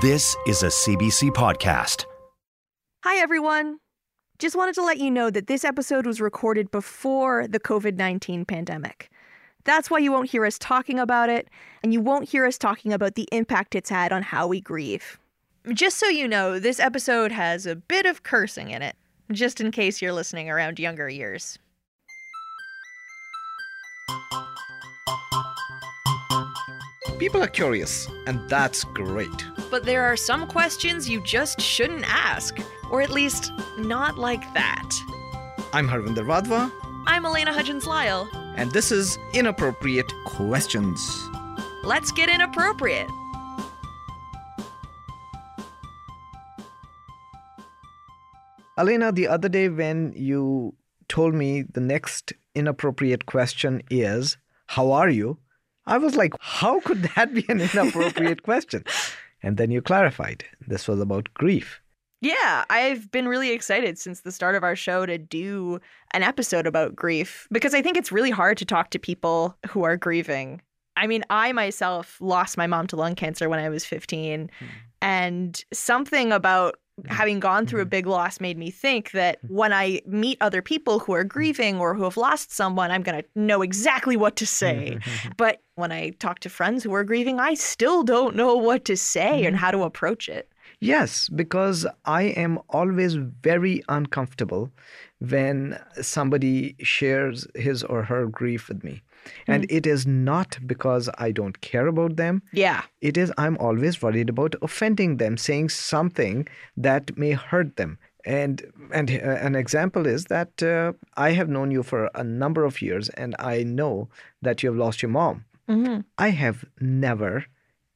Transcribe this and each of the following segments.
This is a CBC podcast. Hi, everyone. Just wanted to let you know that this episode was recorded before the COVID 19 pandemic. That's why you won't hear us talking about it, and you won't hear us talking about the impact it's had on how we grieve. Just so you know, this episode has a bit of cursing in it, just in case you're listening around younger years. People are curious, and that's great. But there are some questions you just shouldn't ask, or at least not like that. I'm Harvinder Wadhwa, I'm Elena Hudgins Lyle. and this is Inappropriate questions. Let's get inappropriate. Elena, the other day when you told me the next inappropriate question is, How are you? I was like, How could that be an inappropriate question? And then you clarified this was about grief. Yeah, I've been really excited since the start of our show to do an episode about grief because I think it's really hard to talk to people who are grieving. I mean, I myself lost my mom to lung cancer when I was 15, hmm. and something about Mm. having gone through a mm. big loss made me think that when I meet other people who are grieving or who have lost someone, I'm going to know exactly what to say. but when I talk to friends who are grieving, I still don't know what to say and mm-hmm. how to approach it. Yes, because I am always very uncomfortable when somebody shares his or her grief with me. And it is not because I don't care about them. Yeah. It is I'm always worried about offending them, saying something that may hurt them. And and uh, an example is that uh, I have known you for a number of years, and I know that you have lost your mom. Mm-hmm. I have never,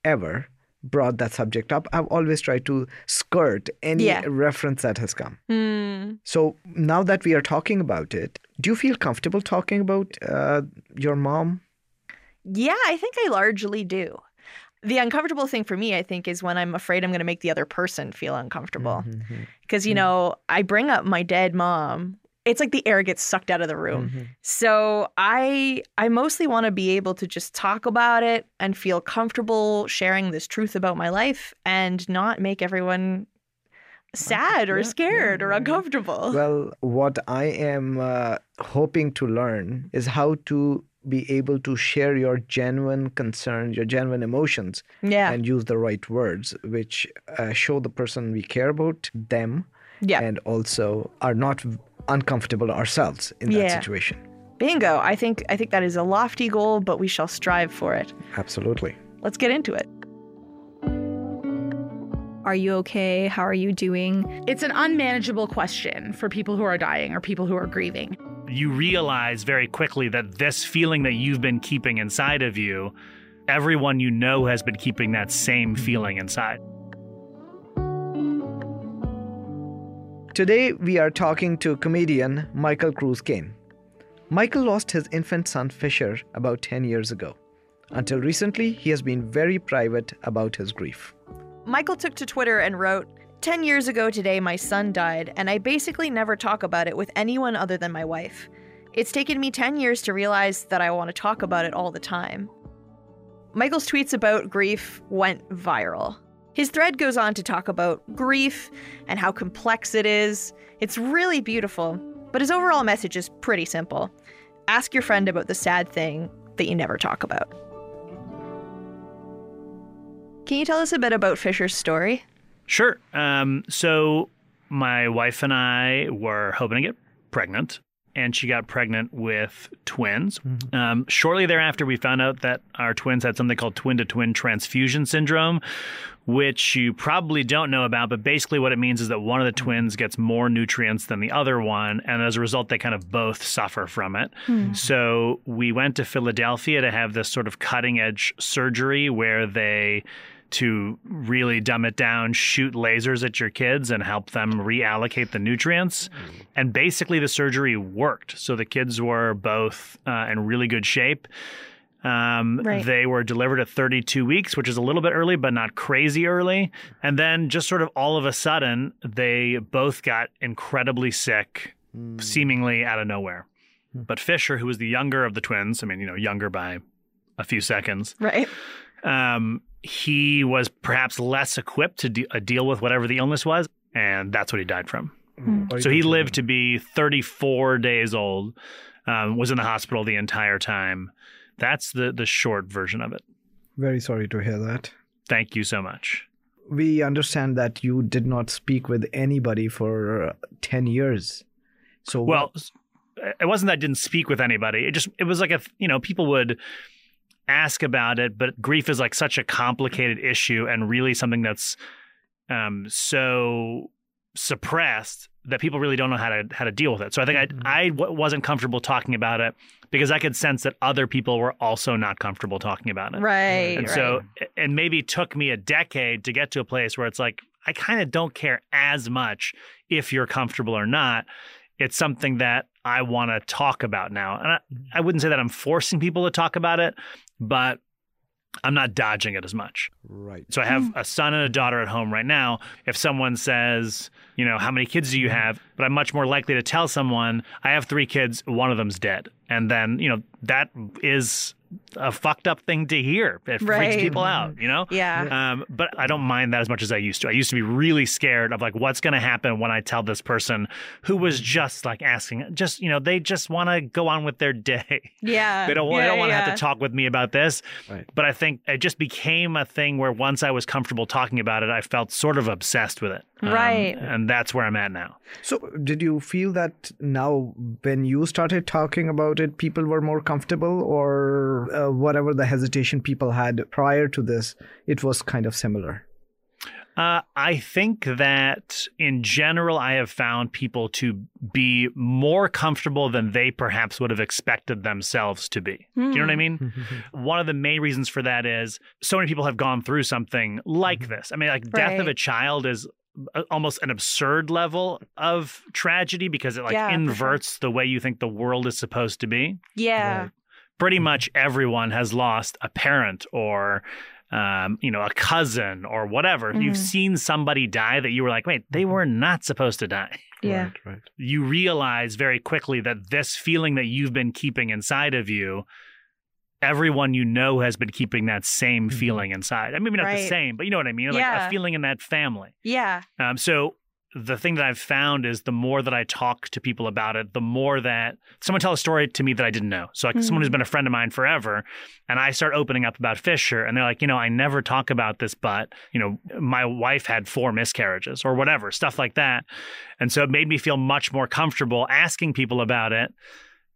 ever brought that subject up. I've always tried to skirt any Yeah. reference that has come. Hmm. So now that we are talking about it, do you feel comfortable talking about uh, your mom? Yeah, I think I largely do. The uncomfortable thing for me, I think, is when I'm afraid I'm going to make the other person feel uncomfortable. Because, you know, I bring up my dead mom. It's like the air gets sucked out of the room. So I I mostly want to be able to just talk about it and feel comfortable sharing this truth about my life and not make everyone sad or yeah, scared yeah, or uncomfortable. Well, what I am uh, hoping to learn is how to be able to share your genuine concerns, your genuine emotions, yeah. and use the right words, which uh, show the person we care about them, yeah. and also are not uncomfortable ourselves in that Yeah. situation. Bingo. I think I think that is a lofty goal, but we shall strive for it. Absolutely. Let's get into it. Are you okay? How are you doing? It's an unmanageable question for people who are dying or people who are grieving. you realize very quickly that this feeling that you've been keeping inside of you, everyone you know has been keeping that same mm-hmm. feeling inside. Today, we are talking to comedian Michael Cruz Kayne. Michael lost his infant son Fisher about 10 years ago. Until recently, he has been very private about his grief. Michael took to Twitter and wrote, 10 years ago today, my son died, and I basically never talk about it with anyone other than my wife. It's taken me 10 years to realize that I want to talk about it all the time. Michael's tweets about grief went viral. His thread goes on to talk about grief and how complex it is. It's really beautiful, but his overall message is pretty simple ask your friend about the sad thing that you never talk about. Can you tell us a bit about Fisher's story? Sure. Um, so my wife and I were hoping to get pregnant, and she got pregnant with twins. Mm-hmm. Um, shortly thereafter, we found out that our twins had something called twin to twin transfusion syndrome, which you probably don't know about. But basically, what it means is that one of the mm-hmm. twins gets more nutrients than the other one, and as a result, they kind of both suffer from it. Hmm. So we went to Philadelphia to have this sort of cutting edge surgery where they to really dumb it down, shoot lasers at your kids and help them reallocate the nutrients. And basically, the surgery worked. So the kids were both uh, in really good shape. Um, Right. They were delivered at 32 weeks, which is a little bit early, but not crazy early. And then, just sort of all of a sudden, they both got incredibly sick, seemingly out of nowhere. But Fisher, who was the younger of the twins, I mean, you know, younger by a few seconds, Right. um, he was perhaps less equipped to de- uh, deal with whatever the illness was, and that's what he died from. Very So he lived to be 34 days old, um, was in the hospital the entire time. That's the the short version of it. Very sorry to hear that. Thank you so much. We understand that you did not speak with anybody for uh, 10 years. So, Well, it wasn't that I didn't speak with anybody. It just it was like if you know people would ask about it, but grief is like such a complicated issue and really something that's um, so suppressed that people really don't know how to how to deal with it. So I think I I w- wasn't comfortable talking about it because I could sense that other people were also not comfortable talking about it. Right. And right. so, and maybe took me a decade to get to a place where it's like, I kind of don't care as much if you're comfortable or not. It's something that I want to talk about now. And I, I wouldn't say that I'm forcing people to talk about it, but I'm not dodging it as much. right. So I have hmm. a son and a daughter at home right now. If someone says, you know, how many kids do you mm-hmm. have? But I'm much more likely to tell someone, I have three kids, one of them's dead. And then, you know, that is a fucked up thing to hear. It freaks people out, you know? yeah. Um, but I don't mind that as much as I used to. I used to be really scared of like what's going to happen when I tell this person who was just like asking, just you know, they just want to go on with their day. Yeah. They don't, want yeah, they don't want to yeah. have to talk with me about this. Right. But I think it just became a thing where once I was comfortable talking about it, I felt sort of obsessed with it. Um, Right. and that's where I'm at now. So, did you feel that now, when you started talking about it, people were more comfortable, or uh, whatever the hesitation people had prior to this, it was kind of similar? Uh, I think that in general, I have found people to be more comfortable than they perhaps would have expected themselves to be. Do you know what I mean? One of the main reasons for that is so many people have gone through something like this. I mean, like death of a child is a- almost an absurd level of tragedy because it like Yeah, for sure. inverts the way you think the world is supposed to be Yeah. pretty much everyone has lost a parent or um, you know a cousin or whatever you've Mhm. seen somebody die that you were like wait they were not supposed to die Yeah. Right, right. you realize very quickly that this feeling that you've been keeping inside of you everyone you know has been keeping that same feeling inside. I mean maybe not the same but you know what i mean? Like Yeah. a feeling in that family. Yeah. um, so the thing that I've found is the more that I talk to people about it, the more that someone tell a story to me that I didn't know. So like someone who's been a friend of mine forever, and I start opening up about Fisher, and they're like, you know, I never talk about this, but you know, my wife had four miscarriages or whatever, stuff like that, and so it made me feel much more comfortable asking people about it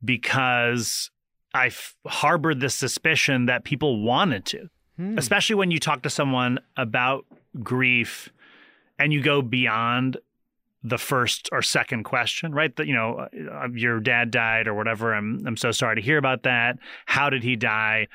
because I f- harbored the suspicion that people wanted to hmm. especially when you talk to someone about grief and you go beyond the first or second question, right? That you know, uh, uh, your dad died or whatever. I'm I'm so sorry to hear about that. How did he die?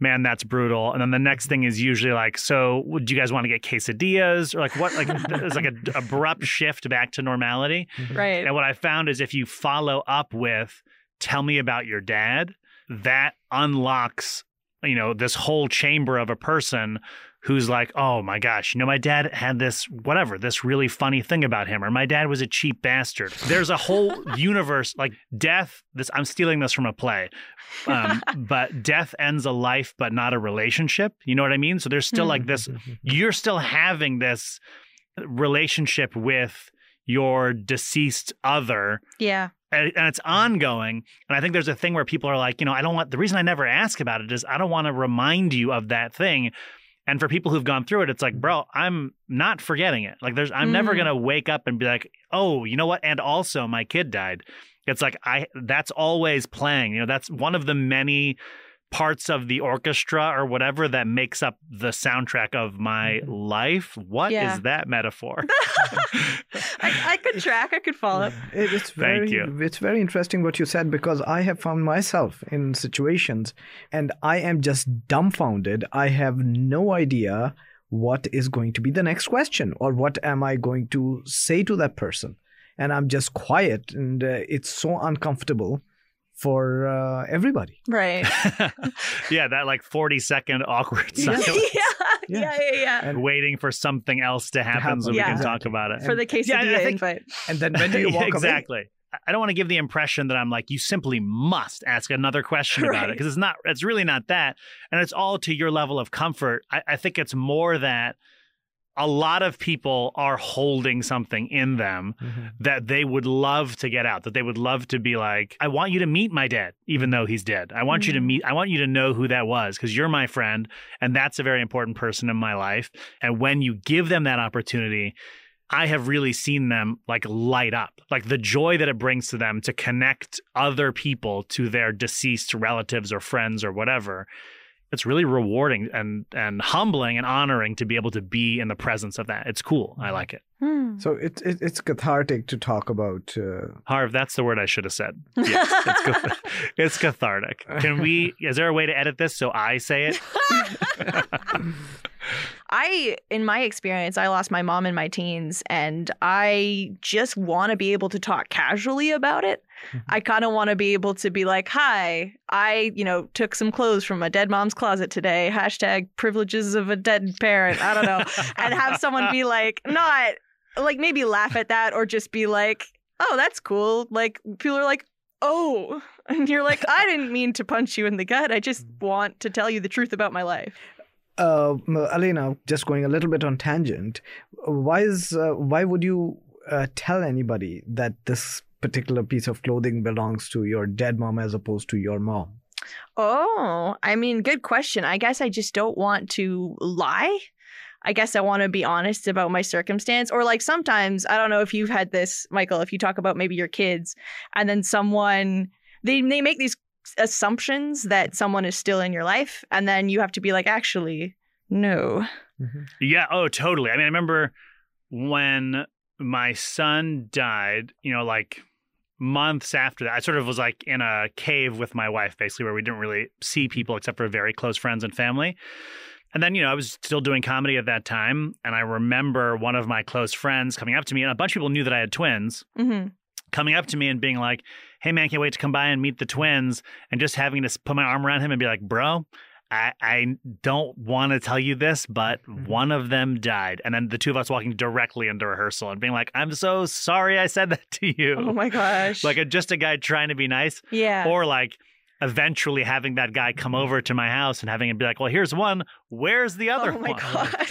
Man, that's brutal. And then the next thing is usually like, so would you guys want to get quesadillas or like what? Like there's like a abrupt shift back to normality. Mm-hmm. Right. And what I found is if you follow up with, tell me about your dad, that unlocks, you know, this whole chamber of a person who's like, oh my gosh, you know, my dad had this, whatever, this really funny thing about him, or my dad was a cheap bastard. There's a whole universe, like death, this, I'm stealing this from a play. Um, but death ends a life, but not a relationship. You know what I mean? So there's still like this, you're still having this relationship with your deceased other Yeah. And, it's ongoing. And I think there's a thing where people are like, you know, I don't want the reason I never ask about it is I don't want to remind you of that thing. And for people who've gone through it, it's like, bro, I'm not forgetting it. Like, there's, I'm never Mm. gonna wake up and be like, oh, you know what? And also, my kid died. It's like I, that's always playing. You know, that's one of the many parts of the orchestra or whatever that makes up the soundtrack of my life. What is Yeah. that metaphor? I, I could track. I could follow. It- It's Thank very, you. It's very interesting what you said because I have found myself in situations and I am just dumbfounded. I have no idea what is going to be the next question or what am I going to say to that person? And I'm just quiet and uh, it's so uncomfortable for uh, everybody. Right. yeah, that like 40 second awkward silence. yeah, Yeah. yeah, yeah, yeah. And, Waiting for something else to happen, happen, so we can talk about it. For the quesadilla Yeah, I think- invite. and then when do you walk away? exactly. I- I don't want to give the impression that I'm like you simply must ask another question about it because it's not. It's really not that, and it's all to your level of comfort. I, I think it's more that a lot of people are holding something in them Mhm. that they would love to get out. That they would love to be like, I want you to meet my dad, even though he's dead. I want you to Mhm. meet. I want you to know who that was because you're my friend, and that's a very important person in my life. And when you give them that opportunity, I have really seen them like light up, like the joy that it brings to them to connect other people to their deceased relatives or friends or whatever. It's really rewarding and and humbling and honoring to be able to be in the presence of that. It's cool. I like it. Hmm. So it, it, it's cathartic to talk about. Uh, Harv, that's the word I should have said. Yes, it's, cath- it's cathartic. Can we? Is there a way to edit this so I say it? I, in my experience, I lost my mom in my teens, and I just want to be able to talk casually about it. Mhm. I kind of want to be able to be like, "Hi, I, you know, took some clothes from a dead mom's closet today." Hashtag privileges of a dead parent. I don't know, and have someone be like, not like maybe laugh at that, or just be like, "Oh, that's cool." Like people are like, "Oh," and you're like, "I didn't mean to punch you in the gut. I just want to tell you the truth about my life." Uh, just going a little bit on tangent. Why is uh, why would you uh, tell anybody that this particular piece of clothing belongs to your dead mom as opposed to your mom? Oh, I mean, good question. I guess I just don't want to lie. I guess I want to be honest about my circumstance. Or like sometimes, I don't know if you've had this, Michael, if you talk about maybe your kids and then someone they they make these assumptions that someone is still in your life and then you have to be like, actually, no. Yeah. Oh, totally. I mean, I remember when my son died, you know, like months after that, I sort of was like in a cave with my wife, basically, where we didn't really see people except for very close friends and family. And then, you know, I was still doing comedy at that time. And I remember one of my close friends coming up to me, and a bunch of people knew that I had twins, hmm coming up to me and being like, hey, man, can't wait to come by and meet the twins. And just having to put my arm around him and be like, bro, I, I don't want to tell you this, but mm-hmm. one of them died. And then the two of us walking directly into rehearsal and being like, I'm so sorry I said that to you. Oh my gosh. Like a, just a guy trying to be nice. yeah. Or like eventually having that guy come mm-hmm. over to my house and having him be like, well, here's one. Where's the other oh my one? god.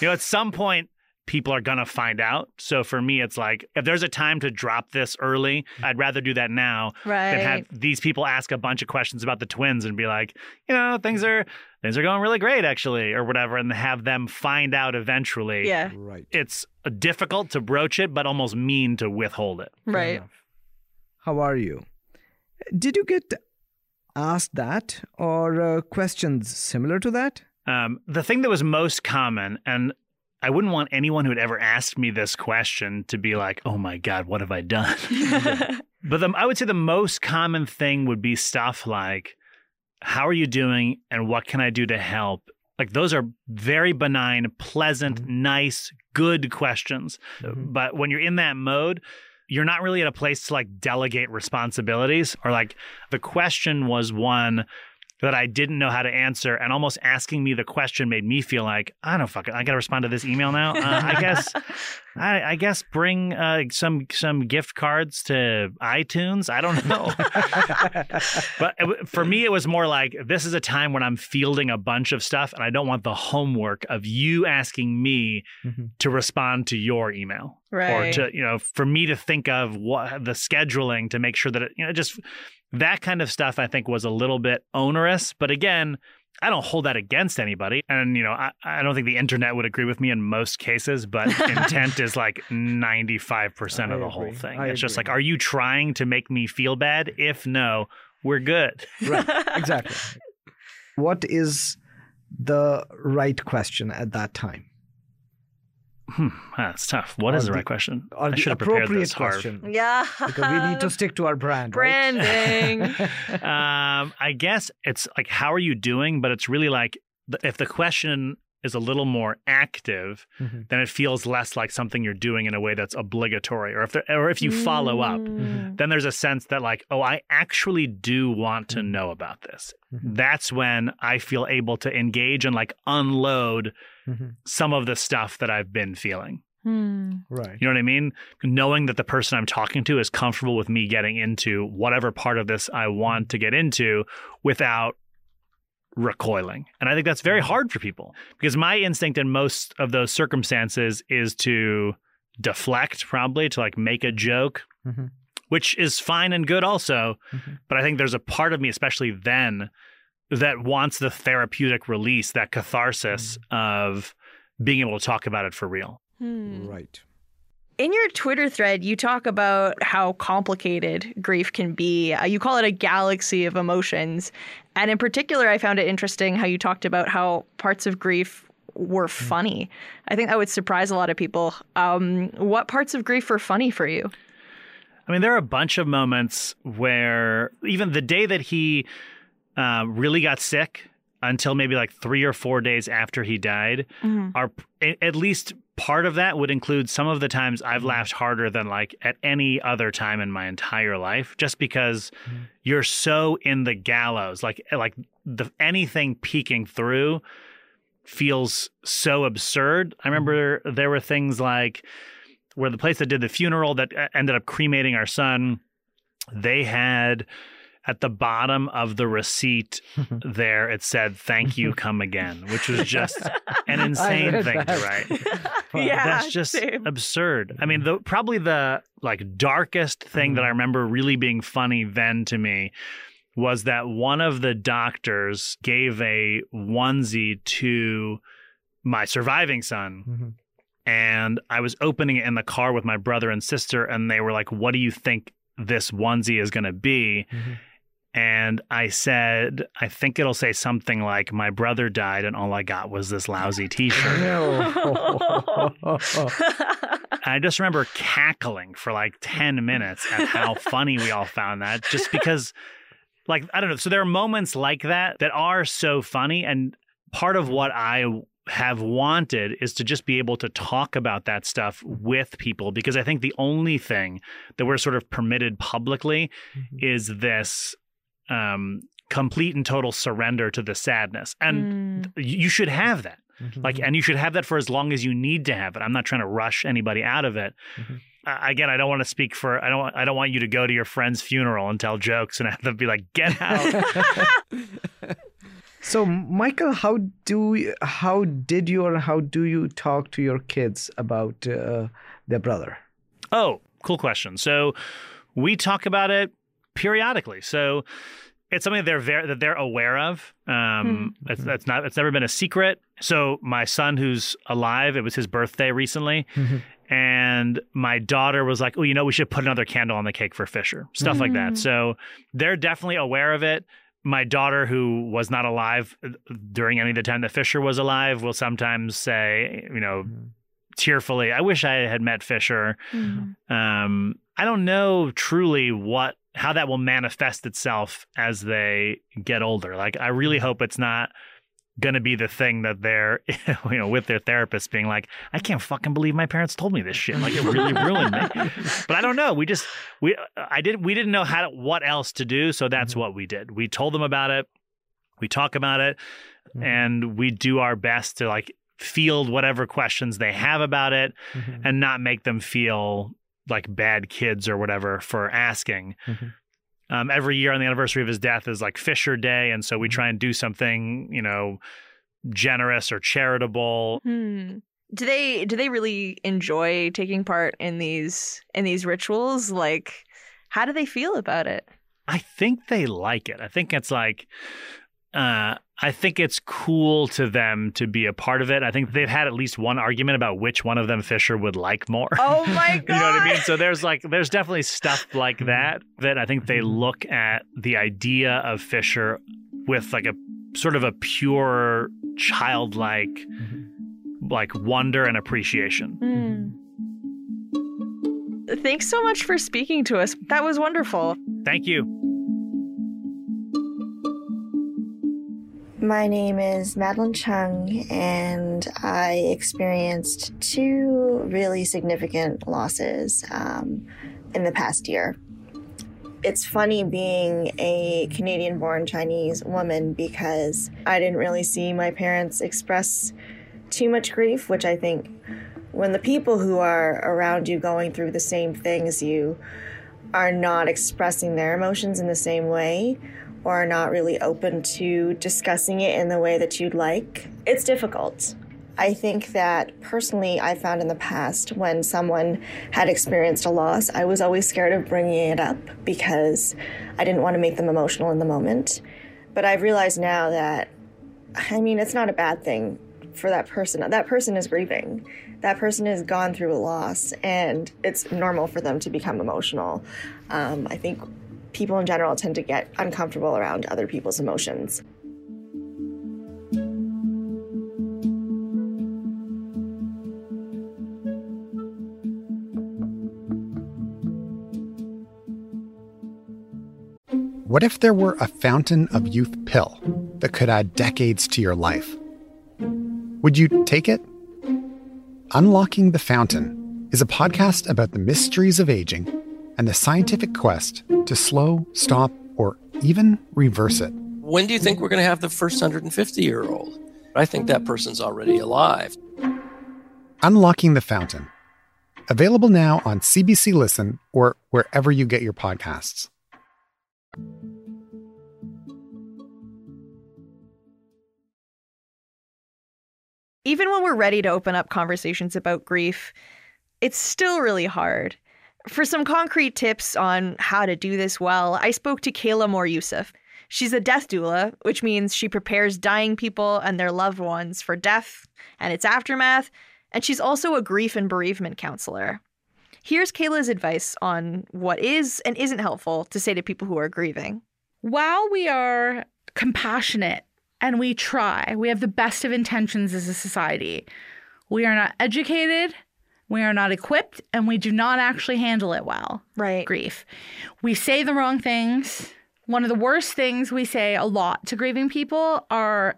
You know, at some point, people are going to find out. So for me, it's like, if there's a time to drop this early, I'd rather do that now right. than have these people ask a bunch of questions about the twins and be like, you know, things are things are going really great actually, or whatever, and have them find out eventually. yeah. Right. It's difficult to broach it, but almost mean to withhold it. Right. How are you? Did you get asked that or uh, questions similar to that? Um, the thing that was most common, and I wouldn't want anyone who had ever asked me this question to be like, "Oh my God, what have I done?" But the, I would say the most common thing would be stuff like, How are you doing? And what can I do to help? Like, those are very benign, pleasant, nice, good questions. Mhm. But when you're in that mode, you're not really at a place to like delegate responsibilities or like the question was one that I didn't know how to answer, and almost asking me the question made me feel like I don't fucking I got to respond to this email now. Uh, I guess I, I guess bring uh, some some gift cards to iTunes. I don't know. but it, for me, it was more like this is a time when I'm fielding a bunch of stuff, and I don't want the homework of you asking me Mhm. to respond to your email right. or to you know for me to think of what the scheduling to make sure that it you know just that kind of stuff I think was a little bit onerous. But again. I don't hold that against anybody. And, you know, I, I don't think the internet would agree with me in most cases, but intent is like 95% I of the whole thing. I it's just like, are you trying to make me feel bad? If no, we're good. Right. exactly. What is the right question at that time? Hmm, that's tough. What Or is the the- right question? Or I the should have prepared appropriate this, Harv. question? yeah. Because we need to stick to our brand. right? Branding. um, I guess it's like, how are you doing? But it's really like, if the question is a little more active, Mhm. then it feels less like something you're doing in a way that's obligatory. Or if there, or if you follow up, Mm. then there's a sense that like, oh, I actually do want to know about this. Mhm. That's when I feel able to engage and like unload Mhm. some of the stuff that I've been feeling. Mm. Right. You know what I mean? Knowing that the person I'm talking to is comfortable with me getting into whatever part of this I want to get into without recoiling. And I think that's very hard for people because my instinct in most of those circumstances is to deflect, probably to like make a joke, Mhm. which is fine and good also. Mhm. But I think there's a part of me, especially then, that wants the therapeutic release, that catharsis of being able to talk about it for real. Hmm. Right. In your Twitter thread, you talk about how complicated grief can be. Uh, you call it a galaxy of emotions. And in particular, I found it interesting how you talked about how parts of grief were funny. I think that would surprise a lot of people. Um, what parts of grief were funny for you? I mean, there are a bunch of moments where even the day that he uh, really got sick until maybe like three or four days after he died, mm-hmm. are a- at least part of that would include some of the times I've mm-hmm. laughed harder than like at any other time in my entire life, just because mm-hmm. you're so in the gallows, like eh, like the anything peeking through feels so absurd. I remember there were things like where the place that did the funeral that uh, ended up cremating our son, they had at the bottom of the receipt there it said thank you come again which was just an insane read thing to that. write yeah, that's just same. absurd i mean the probably the like darkest thing that i remember really being funny then to me was that one of the doctors gave a onesie to my surviving son Mhm. and I was opening it in the car with my brother and sister, and they were like, "What do you think this onesie is going to be?" Mhm. And I said, "I think it'll say something like, my brother died, and all I got was this lousy T-shirt." No. I just remember cackling for like ten minutes at how funny we all found that, just because, like, I don't know. So there are moments like that that are so funny, and part of what I have wanted is to just be able to talk about that stuff with people because I think the only thing that we're sort of permitted publicly mm-hmm. is this um complete and total surrender to the sadness and Mm. you should have that Mhm. like and you should have that for as long as you need to have it i'm not trying to rush anybody out of it Mhm. Uh, again i don't want to speak for i don't i don't want you to go to your friend's funeral and tell jokes and have them be like get out So, Michael, how do how did you or how do you talk to your kids about uh, their brother? Oh, cool question. So we talk about it periodically. So it's something that they're very, that they're aware of. Um, it's, that's not it's never been a secret. So my son, who's alive, it was his birthday recently, and my daughter was like, "Oh, you know, we should put another candle on the cake for Fisher." Stuff like that. So they're definitely aware of it. My daughter, who was not alive uh, during any of the time that Fisher was alive, will sometimes say, you know, tearfully, "I wish I had met Fisher." Mm. um, I don't know truly what how that will manifest itself as they get older. Like I really mm-hmm. hope it's not going to be the thing that they're you know with their therapist being like I can't fucking believe my parents told me this shit. Like it really ruined me. But I don't know. We just we I didn't we didn't know how to, what else to do, so that's mm-hmm. what we did. We told them about it. We talk about it mm-hmm. and we do our best to like field whatever questions they have about it and not make them feel like bad kids or whatever for asking. Mhm. Um, every year on the anniversary of his death is like Fisher Day, and so we try and do something, you know, generous or charitable. Hmm. Do they do they really enjoy taking part in these in these rituals? Like, how do they feel about it? I think they like it. I think it's like, uh, I think it's cool to them to be a part of it. I think they've had at least one argument about which one of them Fisher would like more. Oh my god! you know what I mean? So there's like there's definitely stuff like that that I think they look at the idea of Fisher with like a sort of a pure childlike like wonder and appreciation. Hmm. Thanks so much for speaking to us. That was wonderful. Thank you. My name is Madeline Chung, and I experienced two really significant losses um, in the past year. It's funny being a Canadian born Chinese woman because I didn't really see my parents express too much grief, which I think when the people who are around you going through the same thing as you are not expressing their emotions in the same way or are not really open to discussing it in the way that you'd like, it's difficult. I think that personally, I found in the past when someone had experienced a loss, I was always scared of bringing it up because I didn't want to make them emotional in the moment. But I've realized now that, I mean, it's not a bad thing for that person. That person is grieving. That person has gone through a loss, and it's normal for them to become emotional. Um, I think people in general tend to get uncomfortable around other people's emotions. What if there were a fountain of youth pill that could add decades to your life? Would you take it? Unlocking the Fountain is a podcast about the mysteries of aging and the scientific quest to slow, stop, or even reverse it. When do you think we're going to have the first 150 year old? I think that person's already alive. Unlocking the Fountain. Available now on CBC Listen or wherever you get your podcasts. Even when we're ready to open up conversations about grief, it's still really hard. For some concrete tips on how to do this well, I spoke to Kayla Moryoussef. She's a death doula, which means she prepares dying people and their loved ones for death and its aftermath, and she's also a grief and bereavement counselor. Here's Kayla's advice on what is and isn't helpful to say to people who are grieving. While we are compassionate and we try, we have the best of intentions as a society, we are not educated, we are not equipped, and we do not actually handle it well. Right. Grief. We say the wrong things. One of the worst things we say a lot to grieving people are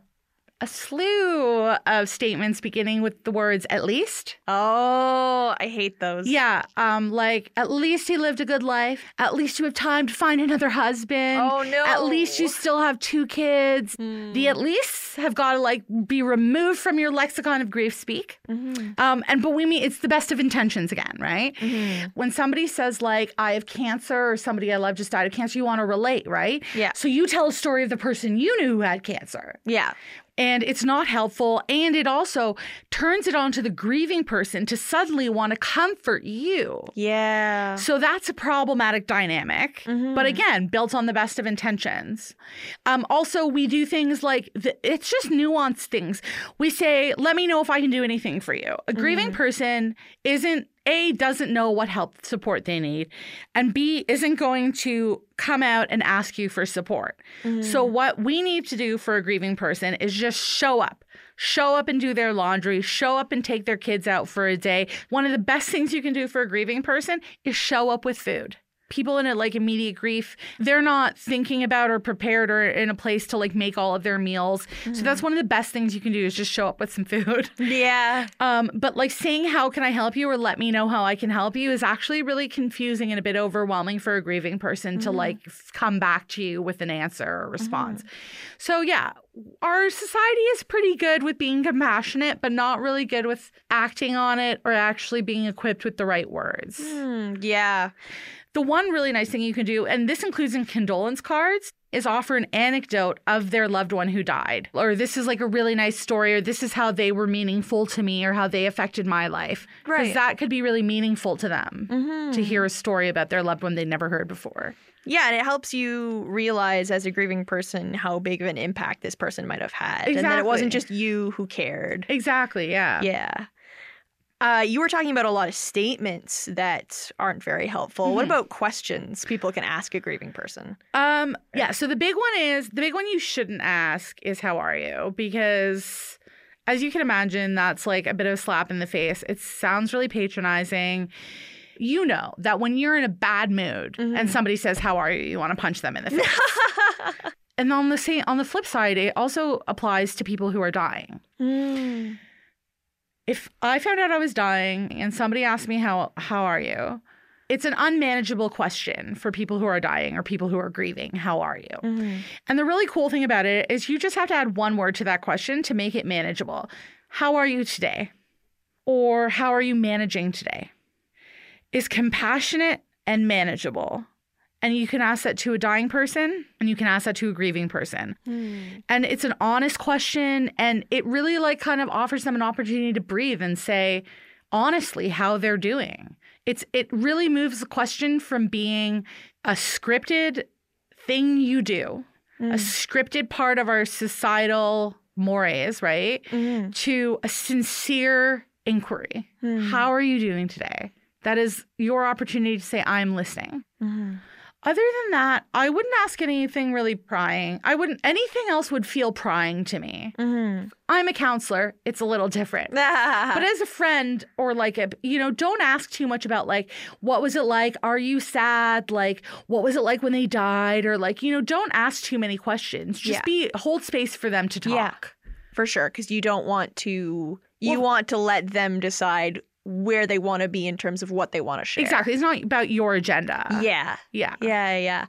a slew of statements beginning with the words at least. Oh, I hate those. Yeah, um like at least he lived a good life. At least you have time to find another husband. Oh no. At least you still have two kids. Mm. The at least have got to like be removed from your lexicon of grief speak. Mm-hmm. Um and but we mean it's the best of intentions again, right? Mm-hmm. When somebody says like I have cancer or somebody I love just died of cancer, you want to relate, right? Yeah. So you tell a story of the person you knew who had cancer Yeah. And it's not helpful and it also turns it on to the grieving person to suddenly want to comfort you. Yeah. so that's a problematic dynamic Mhm. but again built on the best of intentions. Um, also we do things like the, it's just nuanced things. We say let me know if i can do anything for you. A grieving person isn't a doesn't know what help support they need and b isn't going to come out and ask you for support. So mm. what we need to do for a grieving person is just show up. Show up and do their laundry. Show up and take their kids out for a day. One of the best things you can do for a grieving person is show up with food people in a like immediate grief they're not thinking about or prepared or in a place to like make all of their meals so that's one of the best things you can do is just show up with some food yeah. um, but like saying how can I help you or let me know how I can help you is actually really confusing and a bit overwhelming for a grieving person to like come back to you with an answer or response. So yeah, our society is pretty good with being compassionate, but not really good with acting on it or actually being equipped with the right words. Hmm, yeah. The one really nice thing you can do, and this includes in condolence cards, is offer an anecdote of their loved one who died. Or this is like a really nice story, or this is how they were meaningful to me, or how they affected my life. Right. Because that could be really meaningful to them Mhm. to hear a story about their loved one they'd never heard before. Yeah, and it helps you realize as a grieving person how big of an impact this person might have had. And that it wasn't just you who cared. Exactly, yeah. Yeah. Uh, you were talking about a lot of statements that aren't very helpful. What Mhm. about questions people can ask a grieving person? Um, yeah, so the big one is the big one you shouldn't ask is how are you? Because as you can imagine, that's like a bit of a slap in the face. It sounds really patronizing. You know that when you're in a bad mood Mhm. and somebody says, How are you? You want to punch them in the face. and on the same on the flip side, it also applies to people who are dying. Mm. If I found out I was dying and somebody asked me how how are you, it's an unmanageable question for people who are dying or people who are grieving. How are you? Mm-hmm. And the really cool thing about it is you just have to add one word to that question to make it manageable. How are you today? Or how are you managing today? Is compassionate and manageable. And you can ask that to a dying person and you can ask that to a grieving person. And it's an honest question and it really like kind of offers them an opportunity to breathe and say honestly how they're doing. It's it really moves the question from being a scripted thing you do, a scripted part of our societal mores, right? Mm-hmm. To a sincere inquiry. How are you doing today? That is your opportunity to say, I'm listening. Mm-hmm. Other than that, I wouldn't ask anything really prying. I wouldn't, anything else would feel prying to me. Mm-hmm. I'm a counselor. It's a little different. but as a friend or like a, you know, don't ask too much about like, what was it like? Are you sad? Like, what was it like when they died? Or like, you know, don't ask too many questions. Just Yeah. be, hold space for them to talk. Yeah. for sure because you don't want to you Well- want to let them decide where they want to be in terms of what they want to share Exactly. It's not about your agenda. yeah Yeah. yeah yeah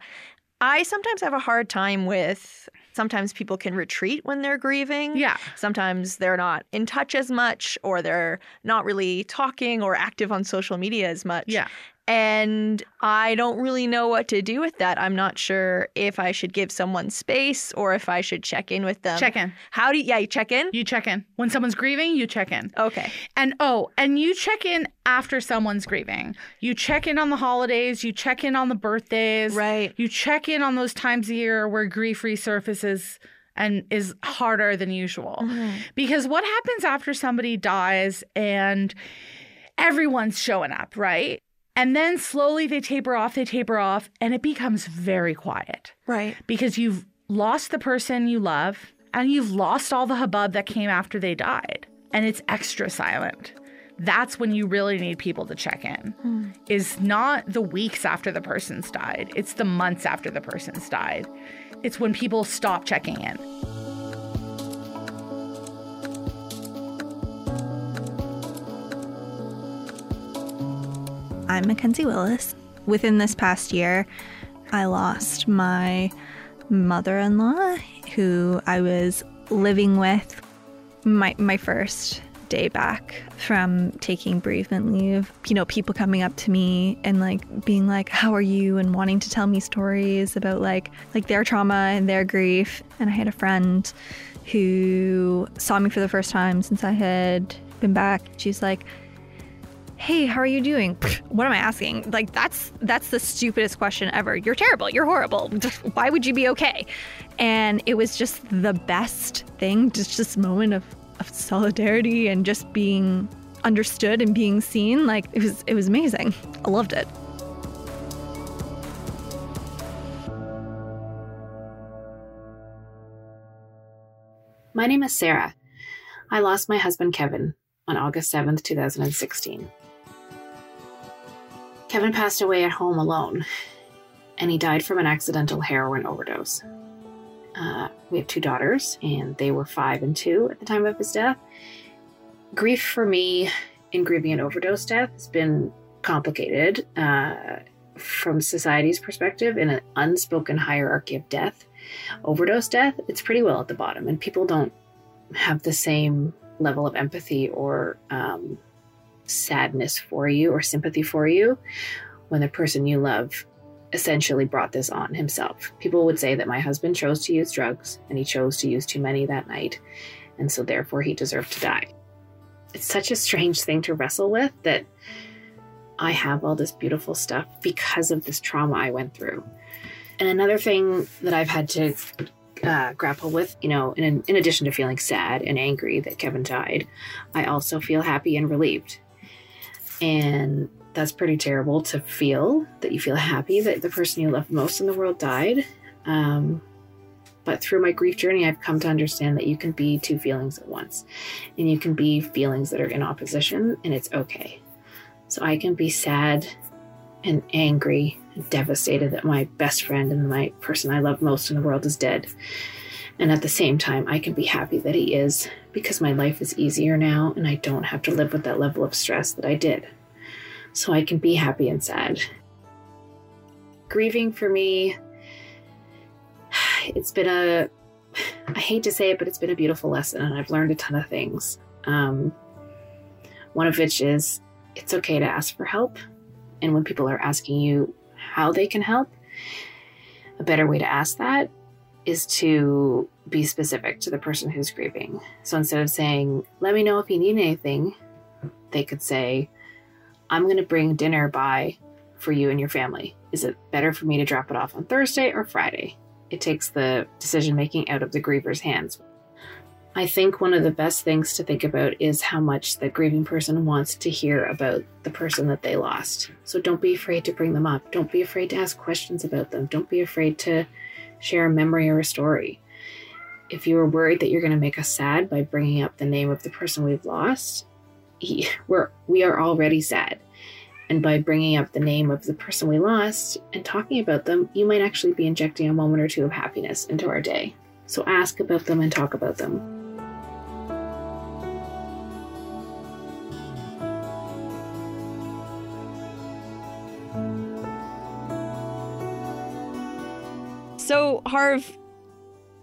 i sometimes have a hard time with sometimes people can retreat when they're grieving Yeah. sometimes they're not in touch as much or they're not really talking or active on social media as much Yeah. And I don't really know what to do with that. I'm not sure if I should give someone space or if I should check in with them. Check in. How do you, yeah, you check in? You check in. When someone's grieving, you check in. Okay. And oh, and you check in after someone's grieving. You check in on the holidays, you check in on the birthdays. Right. You check in on those times a year where grief resurfaces and is harder than usual. Mm-hmm. Because what happens after somebody dies and everyone's showing up, right? And then slowly they taper off, they taper off, and it becomes very quiet. Right. because you've lost the person you love and you've lost all the hubbub that came after they died. And it's extra silent. That's when you really need people to check in. Hmm. Is not the weeks after the person's died. It's the months after the person's died. It's when people stop checking in I'm Mackenzie Willis. Within this past year, I lost my mother in law, who I was living with my, my first day back from taking bereavement leave. You know, people coming up to me and like being like, How are you? and wanting to tell me stories about like like their trauma and their grief. And I had a friend who saw me for the first time since I had been back. She's like, hey how are you doing? What am i asking? Like that's that's the stupidest question ever. You're terrible. You're horrible. Why would you be okay? And it was just the best thing just this moment of, of solidarity and just being understood and being seen. Like it was it was amazing. I loved it. My name is Sarah. I lost my husband Kevin on August 7th, 2016. Kevin passed away at home alone, and he died from an accidental heroin overdose. Uh, we have two daughters, and they were five and two at the time of his death. Grief for me in grieving an overdose death has been complicated uh, from society's perspective in an unspoken hierarchy of death overdose death, it's pretty well at the bottom, and people don't have the same level of empathy or um, sadness for you or sympathy for you when the person you love essentially brought this on himself. People would say that my husband chose to use drugs and he chose to use too many that night, and so therefore he deserved to die. It's such a strange thing to wrestle with that I have all this beautiful stuff because of this trauma I went through. And another thing that I've had to uh, grapple with, you know, in, in addition to feeling sad and angry that Kevin died, I also feel happy and relieved. And that's pretty terrible to feel that you feel happy that the person you love most in the world died. Um, but through my grief journey, I've come to understand that you can be two feelings at once, and you can be feelings that are in opposition, and it's okay. So I can be sad and angry devastated that my best friend and my person I love most in the world is dead. And at the same time, I can be happy that he is because my life is easier now and I don't have to live with that level of stress that I did. So I can be happy and sad. Grieving for me, it's been a, I hate to say it, but it's been a beautiful lesson and I've learned a ton of things. Um, one of which is it's okay to ask for help. And when people are asking you how they can help, a better way to ask that is to be specific to the person who's grieving. So instead of saying, let me know if you need anything, they could say, I'm going to bring dinner by for you and your family. Is it better for me to drop it off on Thursday or Friday? It takes the decision making out of the griever's hands. I think one of the best things to think about is how much the grieving person wants to hear about the person that they lost. So don't be afraid to bring them up. Don't be afraid to ask questions about them. Don't be afraid to share a memory or a story. If you are worried that you're going to make us sad by bringing up the name of the person we've lost, he, we're, we are already sad. And by bringing up the name of the person we lost and talking about them, you might actually be injecting a moment or two of happiness into our day. So ask about them and talk about them. So, Harv,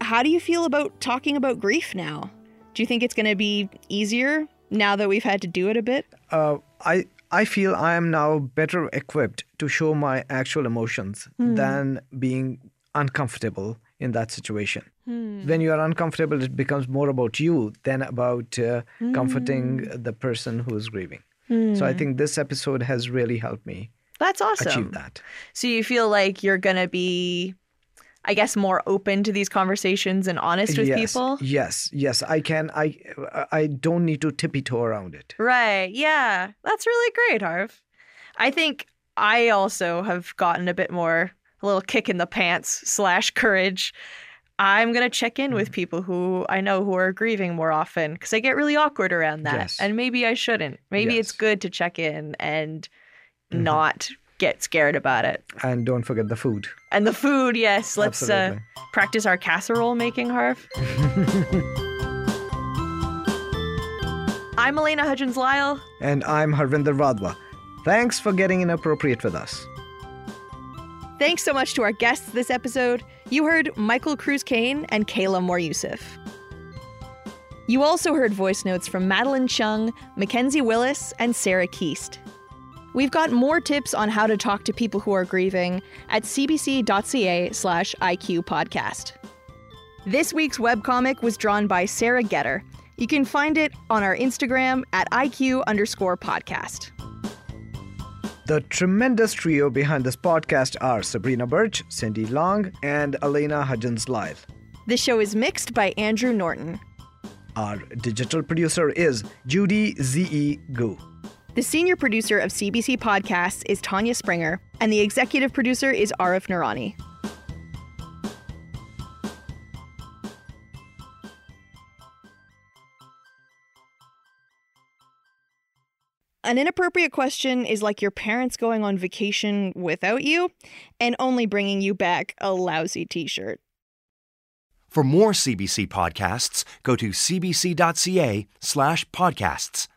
how do you feel about talking about grief now? Do you think it's going to be easier now that we've had to do it a bit? Uh, I I feel I am now better equipped to show my actual emotions Hmm. than being uncomfortable in that situation. Hmm. When you are uncomfortable, it becomes more about you than about uh, comforting the person who is grieving. So I Hmm. think this episode has really helped me That's awesome. achieve that. So you feel like you're going to be, I guess, more open to these conversations and honest with yes, people? Yes, yes, I can. I I don't need to tippy toe around it. Right. Yeah. That's really great, Harv. I think I also have gotten a bit more, a little kick in the pants slash courage. I'm going to check in Mm-hmm. with people who I know who are grieving more often because I get really awkward around that. Yes. And maybe I shouldn't. Maybe it's good to check in and Mhm. not get scared about it. And don't forget the food. And the food, yes. Let's uh, practice our casserole making, Harv. I'm Elena Hudgins Lyle. And I'm Harvinder Wadhwa. Thanks for getting inappropriate with us. Thanks so much to our guests this episode. You heard Michael Cruz Kayne and Kayla Moryoussef. You also heard voice notes from Madeline Chung, Mackenzie Willis, and Sarah Keast. We've got more tips on how to talk to people who are grieving at cbc.ca slash IQ podcast. This week's webcomic was drawn by Sara Goetter. You can find it on our Instagram at IQ underscore podcast. The tremendous trio behind this podcast are Sabrina Birch, Cindy Long, and Elena Hudgins Lyle. This show is mixed by Andrew Norton. Our digital producer is Judy Z.E. Gu. The senior producer of CBC Podcasts is Tanya Springer, and the executive producer is Arif Nurani. An inappropriate question is like your parents going on vacation without you and only bringing you back a lousy t shirt. For more CBC podcasts, go to cbc.ca slash podcasts.